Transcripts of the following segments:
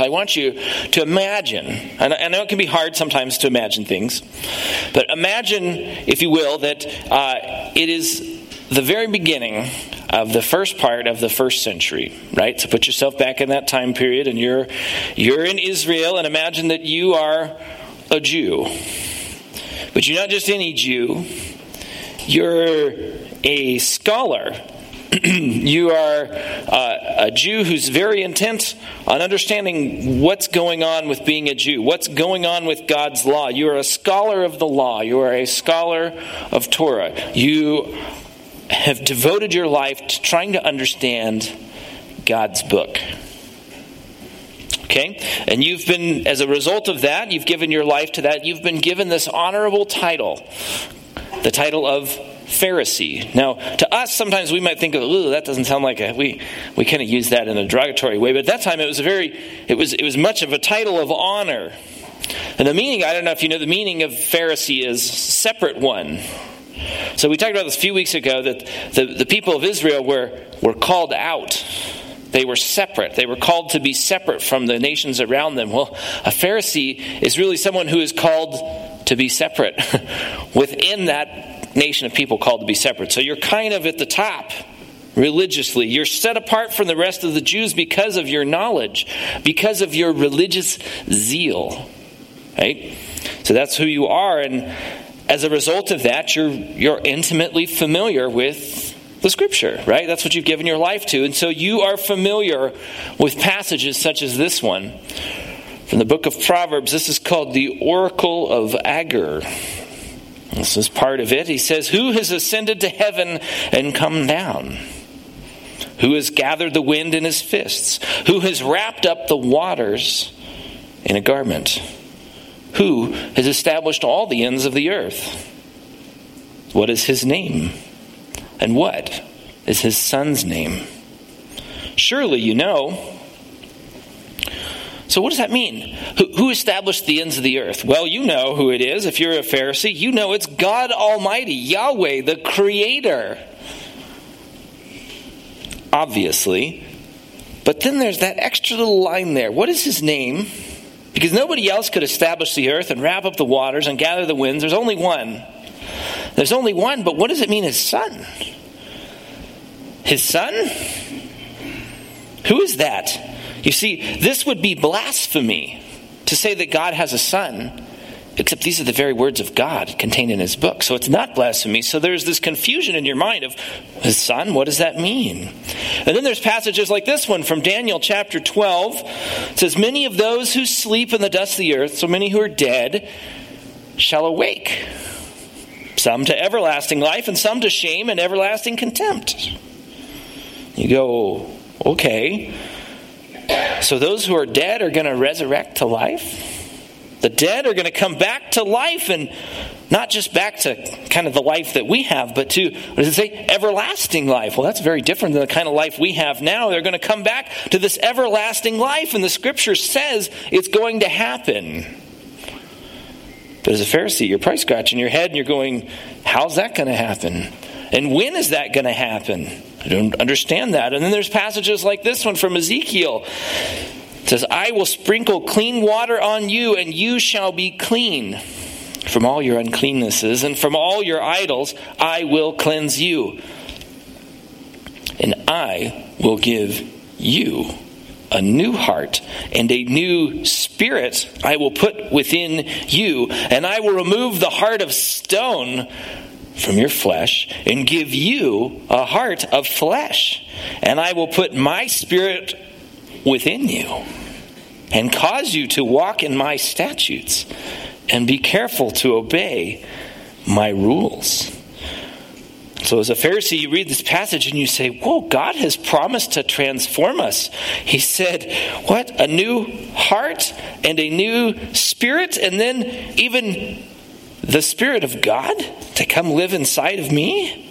I want you to imagine, and I know it can be hard sometimes to imagine things, but imagine, if you will, that uh, it is the very beginning of the first part of the first century, right? So put yourself back in that time period, and you're you're in Israel, and imagine that you are a Jew, but you're not just any Jew; you're a scholar you are uh, a Jew who's very intent on understanding what's going on with being a Jew, what's going on with God's law. You are a scholar of the law, you are a scholar of Torah. You have devoted your life to trying to understand God's book. Okay? And you've been, as a result of that, you've given your life to that. You've been given this honorable title the title of Pharisee. Now, to us, sometimes we might think, "Oh, that doesn't sound like a." We we kind of use that in a derogatory way, but at that time it was a very, it was it was much of a title of honor. And the meaning, I don't know if you know, the meaning of Pharisee is separate one. So we talked about this a few weeks ago that the, the people of Israel were, were called out. They were separate. They were called to be separate from the nations around them. Well, a Pharisee is really someone who is called to be separate within that nation of people called to be separate. So you're kind of at the top religiously. You're set apart from the rest of the Jews because of your knowledge, because of your religious zeal. Right? So that's who you are and as a result of that you're you're intimately familiar with the scripture, right? That's what you've given your life to. And so you are familiar with passages such as this one from the book of Proverbs. This is called the Oracle of Agur. This is part of it. He says, Who has ascended to heaven and come down? Who has gathered the wind in his fists? Who has wrapped up the waters in a garment? Who has established all the ends of the earth? What is his name? And what is his son's name? Surely you know. So, what does that mean? Who, established the ends of the earth? Well, you know who it is. If you're a Pharisee, you know it's God Almighty, Yahweh, the Creator. Obviously. But then there's that extra little line there. What is his name? Because nobody else could establish the earth and wrap up the waters and gather the winds. There's only one. There's only one, but what does it mean, his son? His son? Who is that? You see, this would be blasphemy to say that God has a son, except these are the very words of God contained in his book. So it's not blasphemy. So there's this confusion in your mind of his son, what does that mean? And then there's passages like this one from Daniel chapter 12. It says, Many of those who sleep in the dust of the earth, so many who are dead, shall awake. Some to everlasting life, and some to shame and everlasting contempt. You go, okay. So those who are dead are going to resurrect to life. The dead are going to come back to life and not just back to kind of the life that we have, but to, what does it say? Everlasting life. Well, that's very different than the kind of life we have now. They're going to come back to this everlasting life, and the scripture says it's going to happen. But as a Pharisee, you're probably scratching your head and you're going, how's that going to happen? And when is that going to happen? I don't understand that. And then there's passages like this one from Ezekiel. It says, I will sprinkle clean water on you, and you shall be clean. From all your uncleannesses and from all your idols, I will cleanse you. And I will give you a new heart and a new spirit I will put within you, and I will remove the heart of stone from your flesh and give you a heart of flesh. And I will put my spirit within you and cause you to walk in my statutes and be careful to obey my rules. So, as a Pharisee, you read this passage and you say, Whoa, God has promised to transform us. He said, What? A new heart and a new spirit, and then even the Spirit of God to come live inside of me?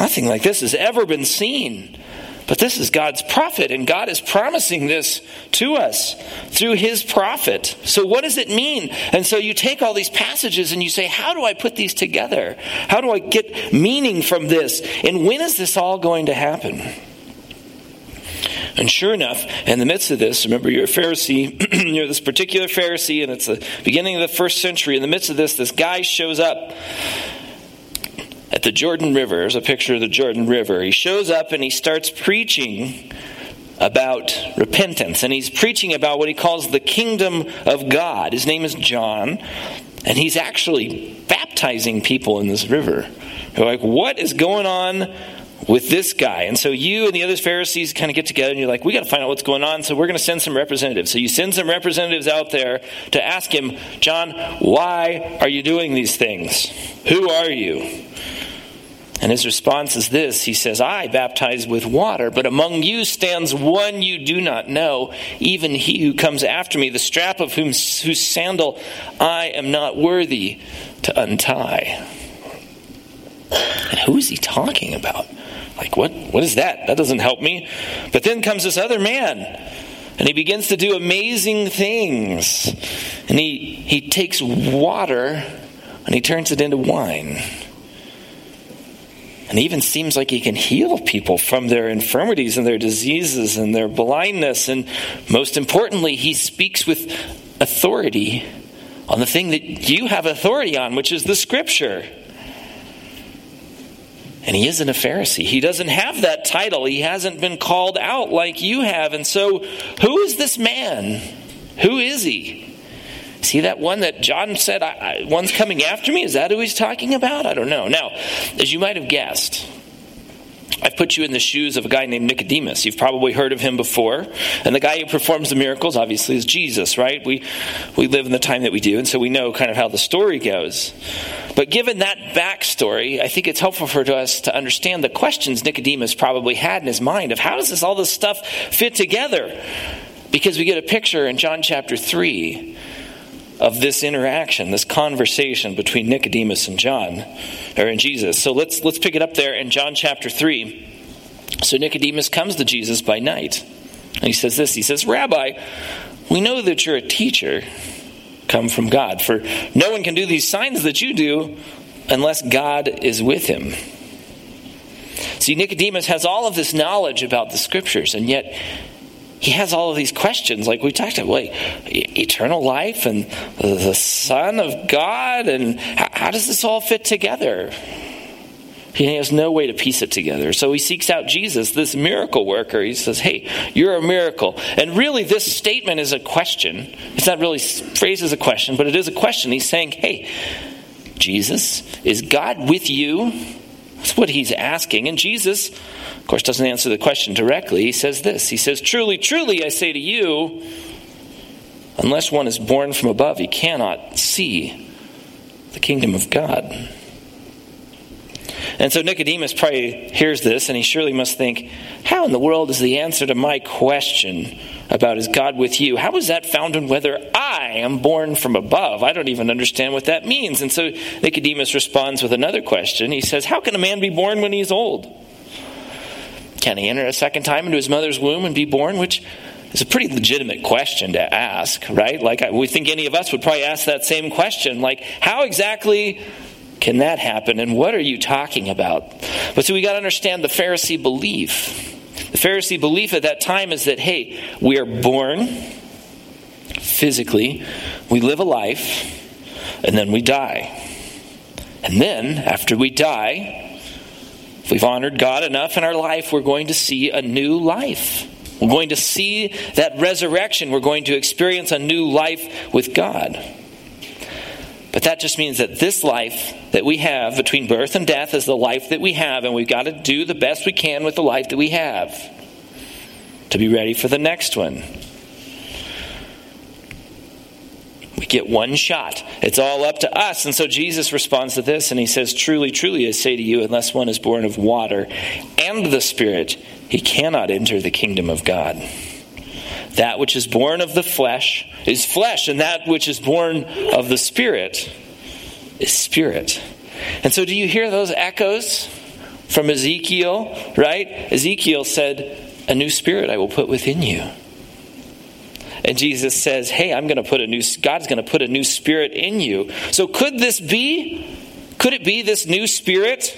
Nothing like this has ever been seen. But this is God's prophet, and God is promising this to us through his prophet. So, what does it mean? And so, you take all these passages and you say, How do I put these together? How do I get meaning from this? And when is this all going to happen? And sure enough, in the midst of this, remember you're a Pharisee, you're this particular Pharisee, and it's the beginning of the first century. In the midst of this, this guy shows up at the Jordan River. There's a picture of the Jordan River. He shows up and he starts preaching about repentance. And he's preaching about what he calls the kingdom of God. His name is John. And he's actually baptizing people in this river. They're like, what is going on with this guy. And so you and the other Pharisees kind of get together and you're like, we got to find out what's going on. So we're going to send some representatives. So you send some representatives out there to ask him, John, why are you doing these things? Who are you? And his response is this He says, I baptize with water, but among you stands one you do not know, even he who comes after me, the strap of whom, whose sandal I am not worthy to untie. And who is he talking about? Like, what, what is that? That doesn't help me. But then comes this other man, and he begins to do amazing things. And he, he takes water and he turns it into wine. And even seems like he can heal people from their infirmities and their diseases and their blindness. And most importantly, he speaks with authority on the thing that you have authority on, which is the scripture. And he isn't a Pharisee. He doesn't have that title. He hasn't been called out like you have. And so, who is this man? Who is he? See that one that John said, I, I, one's coming after me? Is that who he's talking about? I don't know. Now, as you might have guessed, I've put you in the shoes of a guy named Nicodemus. You've probably heard of him before. And the guy who performs the miracles, obviously, is Jesus, right? We, we live in the time that we do, and so we know kind of how the story goes. But given that backstory, I think it's helpful for us to understand the questions Nicodemus probably had in his mind of how does this all this stuff fit together? Because we get a picture in John chapter 3 of this interaction, this conversation between Nicodemus and John, or in Jesus. So let's let's pick it up there in John chapter 3. So Nicodemus comes to Jesus by night. And he says this, he says, "Rabbi, we know that you're a teacher come from God, for no one can do these signs that you do unless God is with him." See, Nicodemus has all of this knowledge about the scriptures, and yet he has all of these questions, like we talked about, wait, eternal life and the Son of God, and how, how does this all fit together? He has no way to piece it together. So he seeks out Jesus, this miracle worker. He says, Hey, you're a miracle. And really, this statement is a question. It's not really phrased as a question, but it is a question. He's saying, Hey, Jesus, is God with you? That's what he's asking. And Jesus, of course, doesn't answer the question directly. He says this He says, Truly, truly, I say to you, unless one is born from above, he cannot see the kingdom of God. And so Nicodemus probably hears this and he surely must think, How in the world is the answer to my question about is God with you? How is that found in whether I am born from above? I don't even understand what that means. And so Nicodemus responds with another question. He says, How can a man be born when he's old? Can he enter a second time into his mother's womb and be born? Which is a pretty legitimate question to ask, right? Like, we think any of us would probably ask that same question. Like, how exactly can that happen? And what are you talking about? But so we got to understand the Pharisee belief. The Pharisee belief at that time is that, hey, we are born physically, we live a life, and then we die. And then, after we die, if we've honored God enough in our life, we're going to see a new life. We're going to see that resurrection. We're going to experience a new life with God. But that just means that this life that we have between birth and death is the life that we have, and we've got to do the best we can with the life that we have to be ready for the next one. We get one shot. It's all up to us. And so Jesus responds to this and he says, Truly, truly, I say to you, unless one is born of water and the Spirit, he cannot enter the kingdom of God. That which is born of the flesh is flesh, and that which is born of the Spirit is spirit. And so, do you hear those echoes from Ezekiel, right? Ezekiel said, A new spirit I will put within you. And Jesus says, Hey, I'm going to put a new, God's going to put a new spirit in you. So, could this be? Could it be this new spirit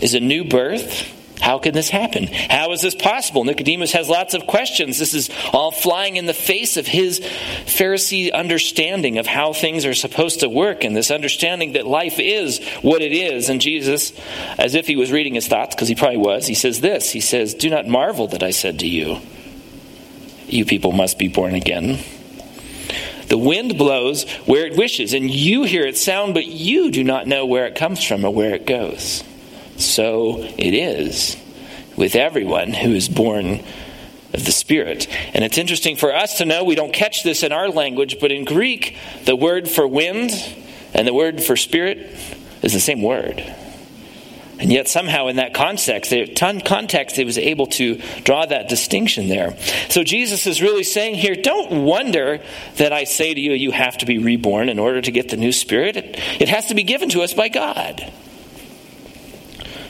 is a new birth? How can this happen? How is this possible? Nicodemus has lots of questions. This is all flying in the face of his Pharisee understanding of how things are supposed to work and this understanding that life is what it is. And Jesus, as if he was reading his thoughts, because he probably was, he says this He says, Do not marvel that I said to you, You people must be born again. The wind blows where it wishes, and you hear its sound, but you do not know where it comes from or where it goes. So it is with everyone who is born of the Spirit. And it's interesting for us to know we don't catch this in our language, but in Greek, the word for wind and the word for spirit is the same word. And yet, somehow, in that context, context, it was able to draw that distinction there. So, Jesus is really saying here don't wonder that I say to you, you have to be reborn in order to get the new spirit. It, it has to be given to us by God.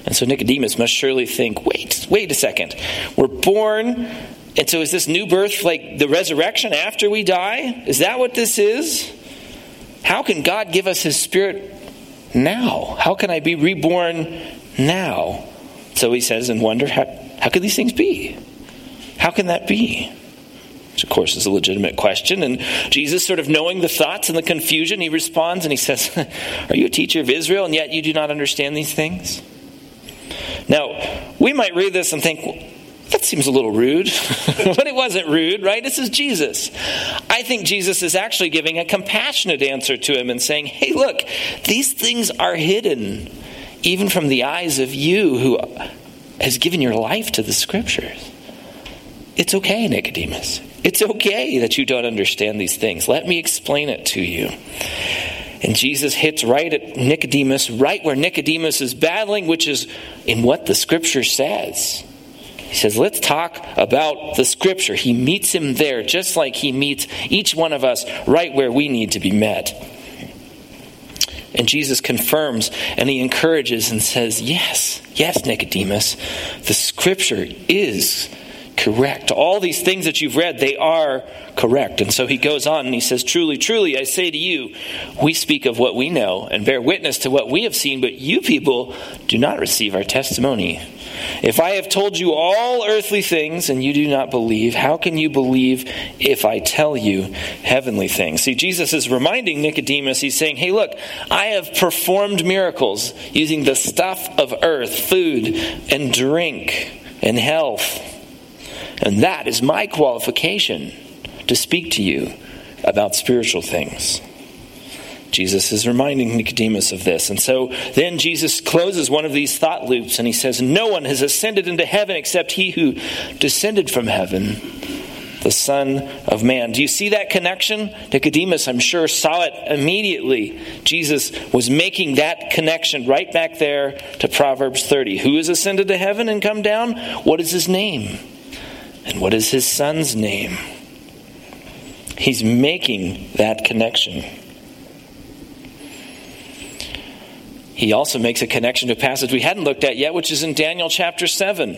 And so Nicodemus must surely think wait, wait a second. We're born, and so is this new birth like the resurrection after we die? Is that what this is? How can God give us his spirit now? How can I be reborn now? So he says and wonder how, how could these things be? How can that be? Which, of course, is a legitimate question. And Jesus, sort of knowing the thoughts and the confusion, he responds and he says, Are you a teacher of Israel and yet you do not understand these things? Now, we might read this and think, that seems a little rude. but it wasn't rude, right? This is Jesus. I think Jesus is actually giving a compassionate answer to him and saying, hey, look, these things are hidden even from the eyes of you who has given your life to the scriptures. It's okay, Nicodemus. It's okay that you don't understand these things. Let me explain it to you. And Jesus hits right at Nicodemus, right where Nicodemus is battling, which is in what the scripture says. He says, Let's talk about the scripture. He meets him there, just like he meets each one of us right where we need to be met. And Jesus confirms and he encourages and says, Yes, yes, Nicodemus, the scripture is correct. All these things that you've read, they are correct. And so he goes on and he says, Truly, truly, I say to you, we speak of what we know and bear witness to what we have seen, but you people do not receive our testimony. If I have told you all earthly things and you do not believe, how can you believe if I tell you heavenly things? See, Jesus is reminding Nicodemus, he's saying, Hey, look, I have performed miracles using the stuff of earth, food and drink and health. And that is my qualification to speak to you about spiritual things. Jesus is reminding Nicodemus of this. And so then Jesus closes one of these thought loops and he says, No one has ascended into heaven except he who descended from heaven, the Son of Man. Do you see that connection? Nicodemus, I'm sure, saw it immediately. Jesus was making that connection right back there to Proverbs 30. Who has ascended to heaven and come down? What is his name? And what is his son's name? He's making that connection. He also makes a connection to a passage we hadn't looked at yet, which is in Daniel chapter 7.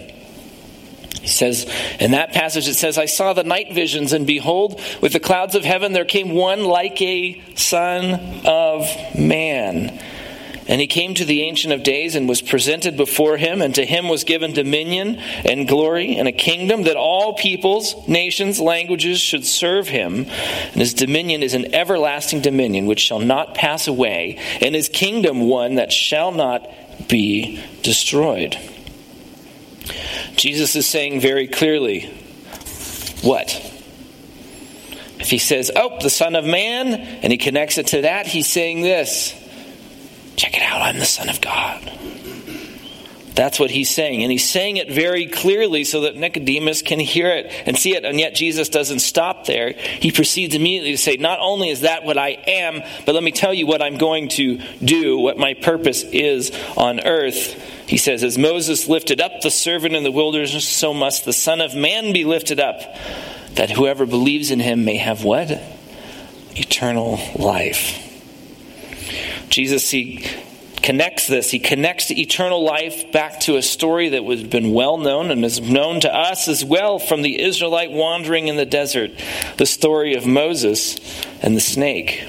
He says, in that passage, it says, I saw the night visions, and behold, with the clouds of heaven there came one like a son of man. And he came to the Ancient of Days and was presented before him, and to him was given dominion and glory and a kingdom that all peoples, nations, languages should serve him. And his dominion is an everlasting dominion which shall not pass away, and his kingdom one that shall not be destroyed. Jesus is saying very clearly, what? If he says, Oh, the Son of Man, and he connects it to that, he's saying this Check it out, I'm the Son of God. That's what he's saying. And he's saying it very clearly so that Nicodemus can hear it and see it. And yet Jesus doesn't stop there. He proceeds immediately to say, Not only is that what I am, but let me tell you what I'm going to do, what my purpose is on earth. He says, As Moses lifted up the servant in the wilderness, so must the Son of Man be lifted up, that whoever believes in him may have what? Eternal life. Jesus, he connects this. He connects eternal life back to a story that has been well known and is known to us as well from the Israelite wandering in the desert, the story of Moses and the snake.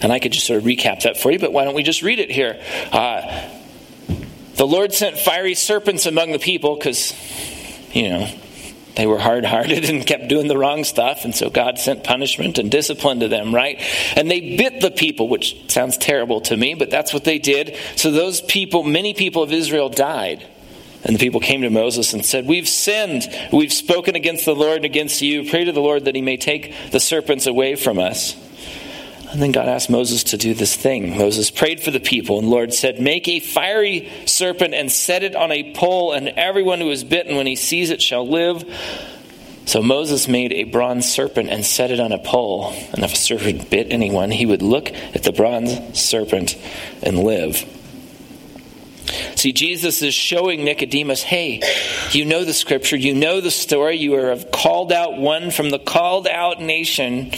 And I could just sort of recap that for you, but why don't we just read it here? Uh, The Lord sent fiery serpents among the people because, you know, they were hard hearted and kept doing the wrong stuff, and so God sent punishment and discipline to them, right? And they bit the people, which sounds terrible to me, but that's what they did. So those people, many people of Israel died. And the people came to Moses and said, We've sinned. We've spoken against the Lord and against you. Pray to the Lord that he may take the serpents away from us. And then God asked Moses to do this thing. Moses prayed for the people, and the Lord said, Make a fiery serpent and set it on a pole, and everyone who is bitten when he sees it shall live. So Moses made a bronze serpent and set it on a pole. And if a serpent bit anyone, he would look at the bronze serpent and live. See, Jesus is showing Nicodemus, hey, you know the scripture, you know the story, you are called out one from the called out nation.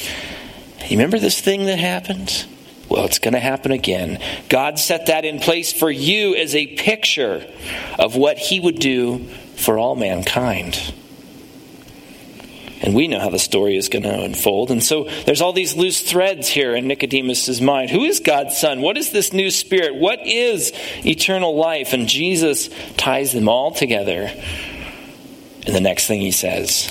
You remember this thing that happened? Well, it's going to happen again. God set that in place for you as a picture of what He would do for all mankind. And we know how the story is going to unfold. And so there's all these loose threads here in Nicodemus' mind. Who is God's Son? What is this new spirit? What is eternal life? And Jesus ties them all together. And the next thing he says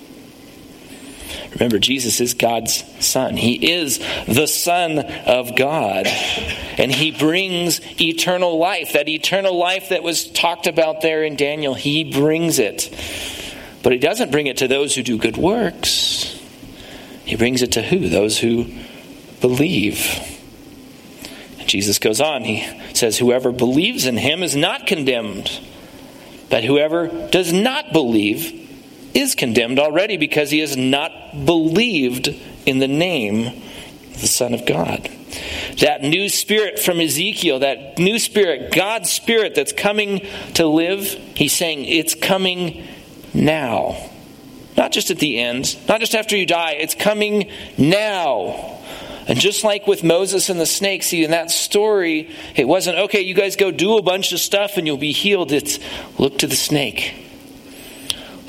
Remember, Jesus is God's Son. He is the Son of God. And He brings eternal life. That eternal life that was talked about there in Daniel, He brings it. But He doesn't bring it to those who do good works. He brings it to who? Those who believe. Jesus goes on. He says, Whoever believes in him is not condemned, but whoever does not believe is condemned already because he has not believed in the name of the Son of God. That new spirit from Ezekiel, that new spirit, God's spirit that's coming to live, he's saying it's coming now. Not just at the end, not just after you die, it's coming now. And just like with Moses and the snake, see, in that story, it wasn't, okay, you guys go do a bunch of stuff and you'll be healed. It's look to the snake.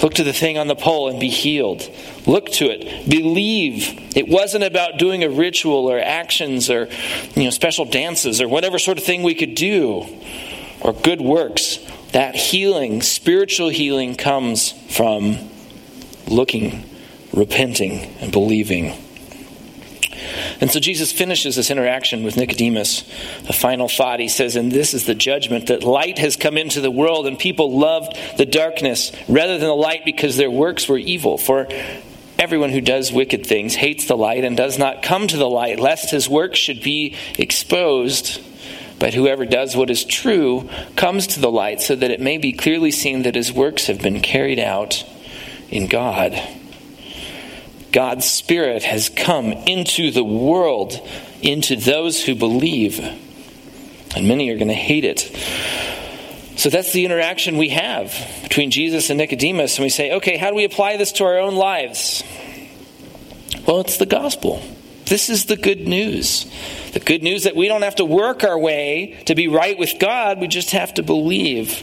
Look to the thing on the pole and be healed. Look to it. Believe. It wasn't about doing a ritual or actions or you know special dances or whatever sort of thing we could do or good works. That healing, spiritual healing comes from looking, repenting and believing. And so Jesus finishes this interaction with Nicodemus. A final thought. He says, And this is the judgment that light has come into the world, and people loved the darkness rather than the light because their works were evil. For everyone who does wicked things hates the light and does not come to the light, lest his works should be exposed. But whoever does what is true comes to the light, so that it may be clearly seen that his works have been carried out in God. God's Spirit has come into the world, into those who believe. And many are going to hate it. So that's the interaction we have between Jesus and Nicodemus. And we say, okay, how do we apply this to our own lives? Well, it's the gospel. This is the good news. The good news that we don't have to work our way to be right with God, we just have to believe.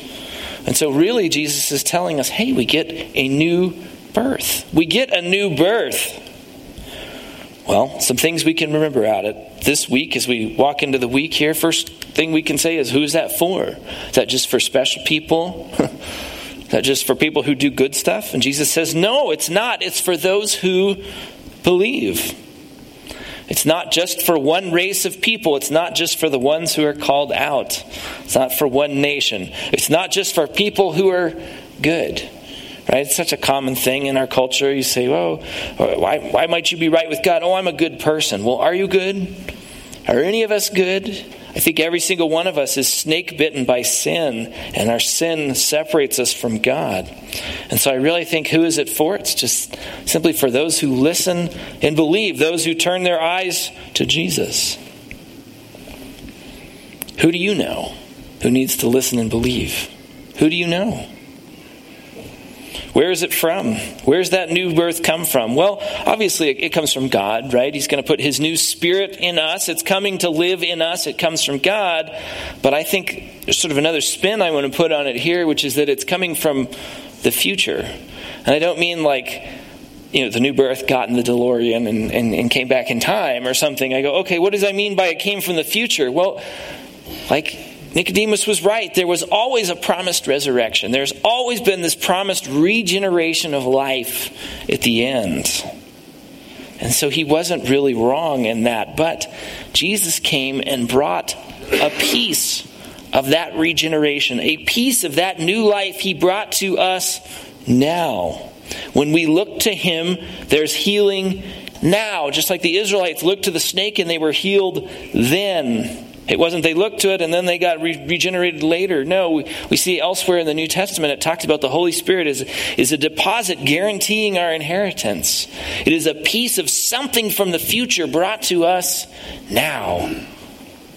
And so, really, Jesus is telling us hey, we get a new birth. We get a new birth. Well, some things we can remember out it this week as we walk into the week here. First thing we can say is, who's that for? Is that just for special people? is that just for people who do good stuff? And Jesus says, no, it's not. It's for those who believe. It's not just for one race of people. It's not just for the ones who are called out. It's not for one nation. It's not just for people who are good. Right? It's such a common thing in our culture. You say, well, why, why might you be right with God? Oh, I'm a good person. Well, are you good? Are any of us good? I think every single one of us is snake bitten by sin, and our sin separates us from God. And so I really think who is it for? It's just simply for those who listen and believe, those who turn their eyes to Jesus. Who do you know who needs to listen and believe? Who do you know? Where is it from? Where's that new birth come from? Well, obviously it comes from God, right? He's going to put his new spirit in us. It's coming to live in us. It comes from God. But I think there's sort of another spin I want to put on it here, which is that it's coming from the future. And I don't mean like, you know, the new birth got in the DeLorean and, and, and came back in time or something. I go, okay, what does I mean by it came from the future? Well, like Nicodemus was right. There was always a promised resurrection. There's always been this promised regeneration of life at the end. And so he wasn't really wrong in that. But Jesus came and brought a piece of that regeneration, a piece of that new life he brought to us now. When we look to him, there's healing now, just like the Israelites looked to the snake and they were healed then. It wasn't they looked to it and then they got re- regenerated later. No, we, we see elsewhere in the New Testament it talks about the Holy Spirit as is a deposit guaranteeing our inheritance. It is a piece of something from the future brought to us now.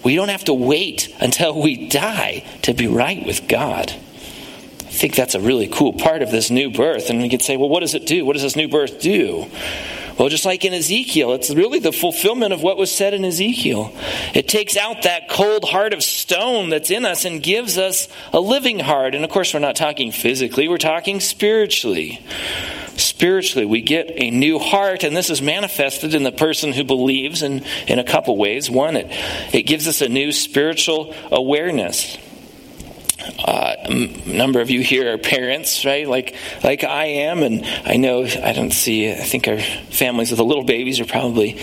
We don't have to wait until we die to be right with God. I think that's a really cool part of this new birth. And we could say, well, what does it do? What does this new birth do? Well, just like in Ezekiel, it's really the fulfillment of what was said in Ezekiel. It takes out that cold heart of stone that's in us and gives us a living heart. And of course, we're not talking physically, we're talking spiritually. Spiritually, we get a new heart, and this is manifested in the person who believes in, in a couple ways. One, it, it gives us a new spiritual awareness. Uh, a number of you here are parents, right? Like, like I am, and I know I don't see. I think our families with the little babies are probably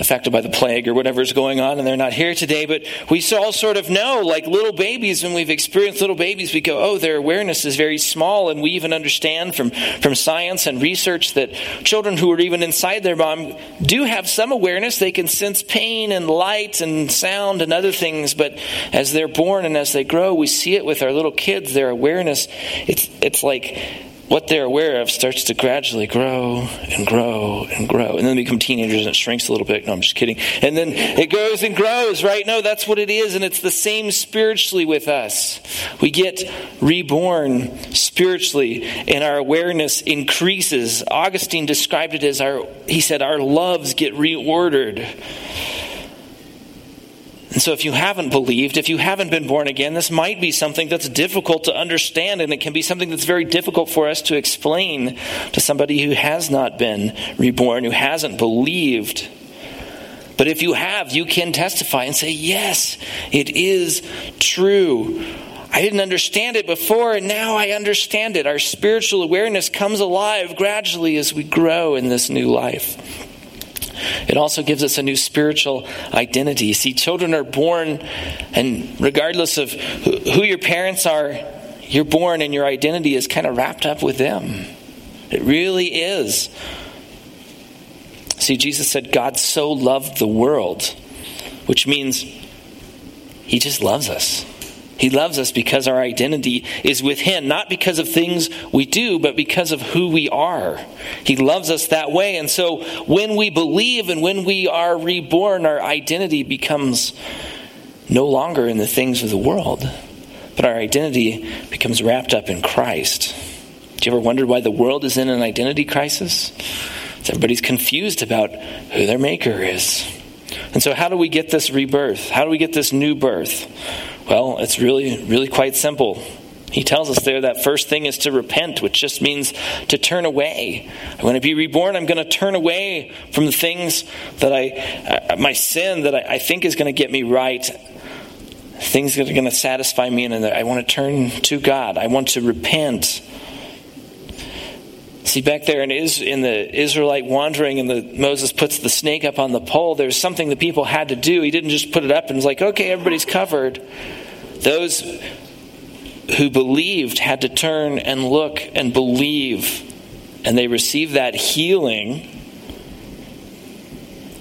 affected by the plague or whatever's going on, and they're not here today. But we all sort of know, like little babies, when we've experienced little babies, we go, "Oh, their awareness is very small," and we even understand from from science and research that children who are even inside their mom do have some awareness. They can sense pain and light and sound and other things. But as they're born and as they grow, we see it with our little kids. Their awareness, it's it's like what they're aware of starts to gradually grow and grow and grow. And then they become teenagers and it shrinks a little bit. No, I'm just kidding. And then it grows and grows, right? No, that's what it is. And it's the same spiritually with us. We get reborn spiritually and our awareness increases. Augustine described it as our, he said, our loves get reordered. And so, if you haven't believed, if you haven't been born again, this might be something that's difficult to understand, and it can be something that's very difficult for us to explain to somebody who has not been reborn, who hasn't believed. But if you have, you can testify and say, Yes, it is true. I didn't understand it before, and now I understand it. Our spiritual awareness comes alive gradually as we grow in this new life. It also gives us a new spiritual identity. See, children are born, and regardless of who your parents are, you're born and your identity is kind of wrapped up with them. It really is. See, Jesus said, God so loved the world, which means He just loves us. He loves us because our identity is with Him, not because of things we do, but because of who we are. He loves us that way. And so when we believe and when we are reborn, our identity becomes no longer in the things of the world, but our identity becomes wrapped up in Christ. Do you ever wonder why the world is in an identity crisis? Everybody's confused about who their maker is. And so, how do we get this rebirth? How do we get this new birth? Well, it's really, really quite simple. He tells us there that first thing is to repent, which just means to turn away. I'm going to be reborn. I'm going to turn away from the things that I, uh, my sin that I, I think is going to get me right, things that are going to satisfy me, and I want to turn to God. I want to repent. See, back there in, Is, in the Israelite wandering, and the, Moses puts the snake up on the pole, there's something the people had to do. He didn't just put it up and was like, okay, everybody's covered. Those who believed had to turn and look and believe, and they received that healing.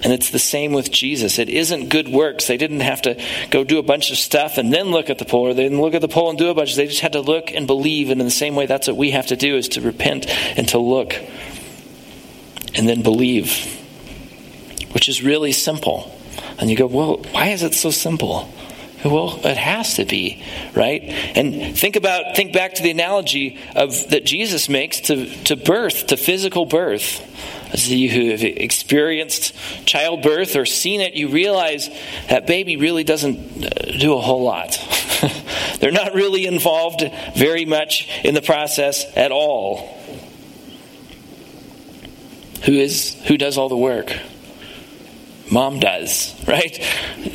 And it's the same with Jesus. It isn't good works. They didn't have to go do a bunch of stuff and then look at the pole, or they didn't look at the pole and do a bunch. They just had to look and believe. And in the same way, that's what we have to do: is to repent and to look and then believe, which is really simple. And you go, well, why is it so simple? Well, it has to be, right? And think about think back to the analogy of that Jesus makes to, to birth, to physical birth. As you who have experienced childbirth or seen it, you realize that baby really doesn't uh, do a whole lot. They're not really involved very much in the process at all. Who is who does all the work? Mom does, right?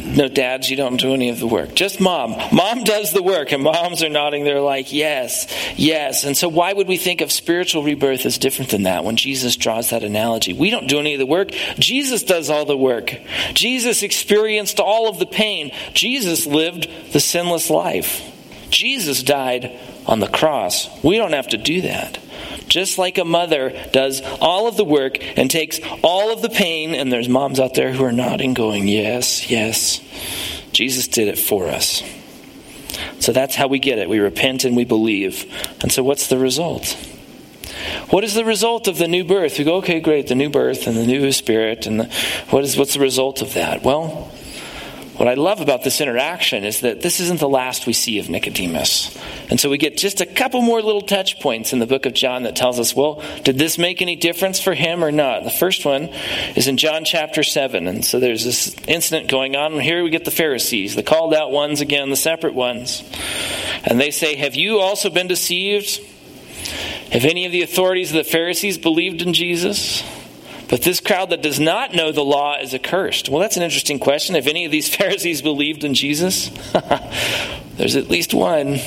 No, dads, you don't do any of the work. Just mom. Mom does the work, and moms are nodding. They're like, yes, yes. And so, why would we think of spiritual rebirth as different than that when Jesus draws that analogy? We don't do any of the work. Jesus does all the work. Jesus experienced all of the pain. Jesus lived the sinless life. Jesus died on the cross. We don't have to do that just like a mother does all of the work and takes all of the pain, and there's moms out there who are nodding, going, Yes, yes. Jesus did it for us. So that's how we get it. We repent and we believe. And so, what's the result? What is the result of the new birth? We go, okay, great, the new birth and the new spirit, and the, what is what's the result of that? Well, what I love about this interaction is that this isn't the last we see of Nicodemus. And so we get just a couple more little touch points in the book of John that tells us, well, did this make any difference for him or not? The first one is in John chapter 7. And so there's this incident going on. Here we get the Pharisees, the called out ones again, the separate ones. And they say, Have you also been deceived? Have any of the authorities of the Pharisees believed in Jesus? But this crowd that does not know the law is accursed. Well, that's an interesting question. If any of these Pharisees believed in Jesus, there's at least one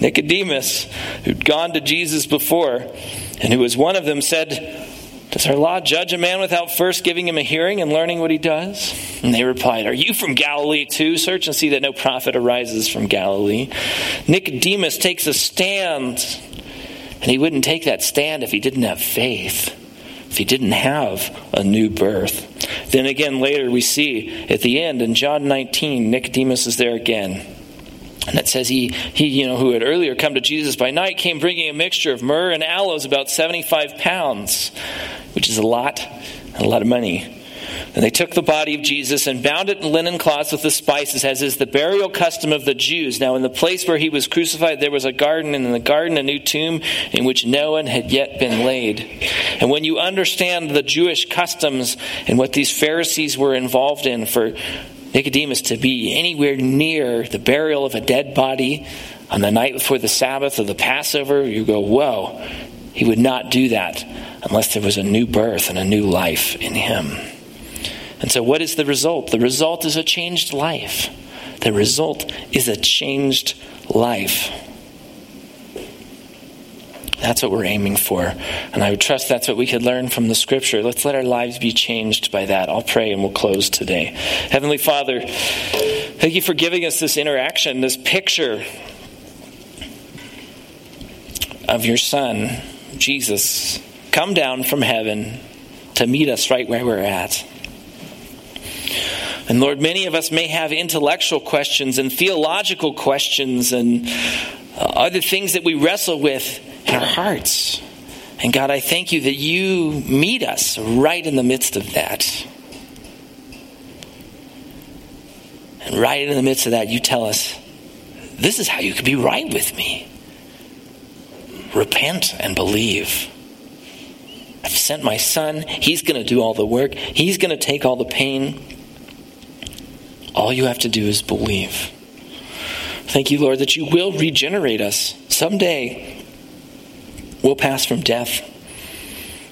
Nicodemus, who'd gone to Jesus before, and who was one of them, said, Does our law judge a man without first giving him a hearing and learning what he does? And they replied, Are you from Galilee too? Search and see that no prophet arises from Galilee. Nicodemus takes a stand, and he wouldn't take that stand if he didn't have faith if he didn't have a new birth. Then again, later we see at the end in John 19, Nicodemus is there again. And it says he, he, you know, who had earlier come to Jesus by night, came bringing a mixture of myrrh and aloes, about 75 pounds, which is a lot, a lot of money. And they took the body of Jesus and bound it in linen cloths with the spices, as is the burial custom of the Jews. Now, in the place where he was crucified, there was a garden, and in the garden, a new tomb in which no one had yet been laid. And when you understand the Jewish customs and what these Pharisees were involved in for Nicodemus to be anywhere near the burial of a dead body on the night before the Sabbath or the Passover, you go, whoa, he would not do that unless there was a new birth and a new life in him. And so, what is the result? The result is a changed life. The result is a changed life. That's what we're aiming for. And I would trust that's what we could learn from the scripture. Let's let our lives be changed by that. I'll pray and we'll close today. Heavenly Father, thank you for giving us this interaction, this picture of your Son, Jesus, come down from heaven to meet us right where we're at. And Lord, many of us may have intellectual questions and theological questions and uh, other things that we wrestle with in our hearts. And God, I thank you that you meet us right in the midst of that. And right in the midst of that, you tell us, this is how you can be right with me. Repent and believe. I've sent my son. He's going to do all the work, he's going to take all the pain. All you have to do is believe. Thank you, Lord, that you will regenerate us. Someday, we'll pass from death,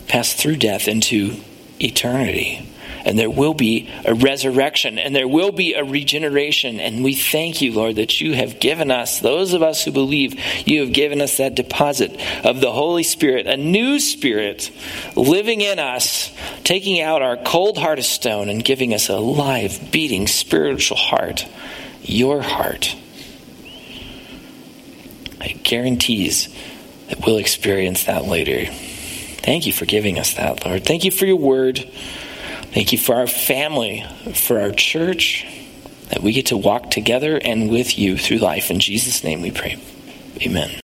pass through death into eternity and there will be a resurrection, and there will be a regeneration. And we thank you, Lord, that you have given us, those of us who believe, you have given us that deposit of the Holy Spirit, a new spirit living in us, taking out our cold heart of stone and giving us a live, beating spiritual heart, your heart. It guarantees that we'll experience that later. Thank you for giving us that, Lord. Thank you for your word. Thank you for our family, for our church, that we get to walk together and with you through life. In Jesus' name we pray. Amen.